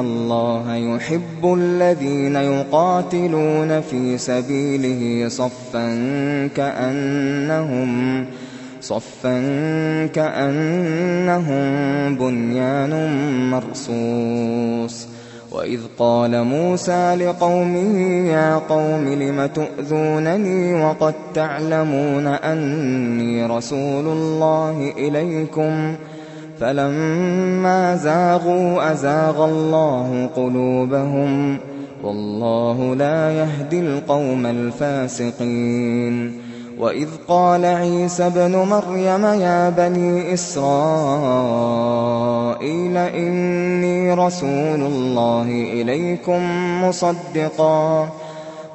الله يحب الذين يقاتلون في سبيله صفا كأنهم صفا كأنهم بنيان مرصوص وإذ قال موسى لقومه يا قوم لم تؤذونني وقد تعلمون أني رسول الله إليكم فلما زاغوا أزاغ الله قلوبهم والله لا يهدي القوم الفاسقين وإذ قال عيسى ابْنُ مريم يا بني إسرائيل إني رسول الله إليكم مصدقا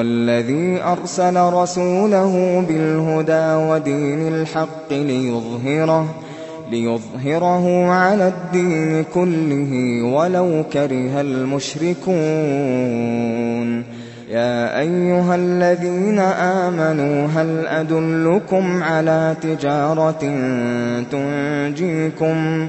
هو الذي أرسل رسوله بالهدى ودين الحق ليظهره ليظهره على الدين كله ولو كره المشركون. يا أيها الذين آمنوا هل أدلكم على تجارة تنجيكم؟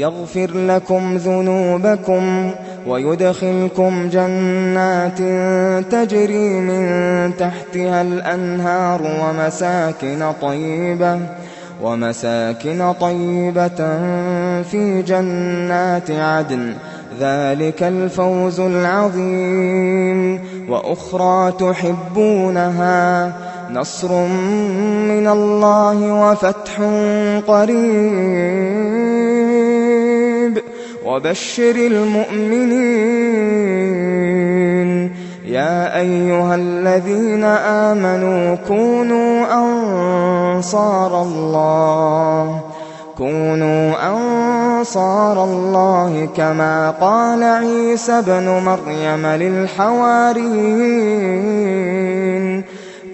يغفر لكم ذنوبكم ويدخلكم جنات تجري من تحتها الأنهار ومساكن طيبة ومساكن طيبة في جنات عدن. ذلك الفوز العظيم. وأخرى تحبونها نصر من الله وفتح قريب. وبشر المؤمنين يا أيها الذين آمنوا كونوا أنصار الله كونوا أنصار الله كما قال عيسى ابْنُ مريم للحواريين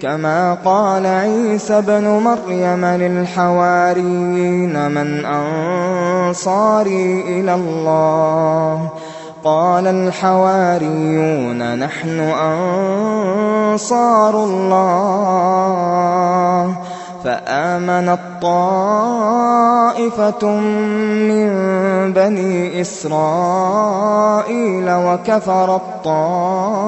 كما قال عيسى ابْنُ مريم للحواريين من أنصاري إلى الله. قال الحواريون نحن أنصار الله. فآمنت طائفة من بني إسرائيل وكفرت طائفة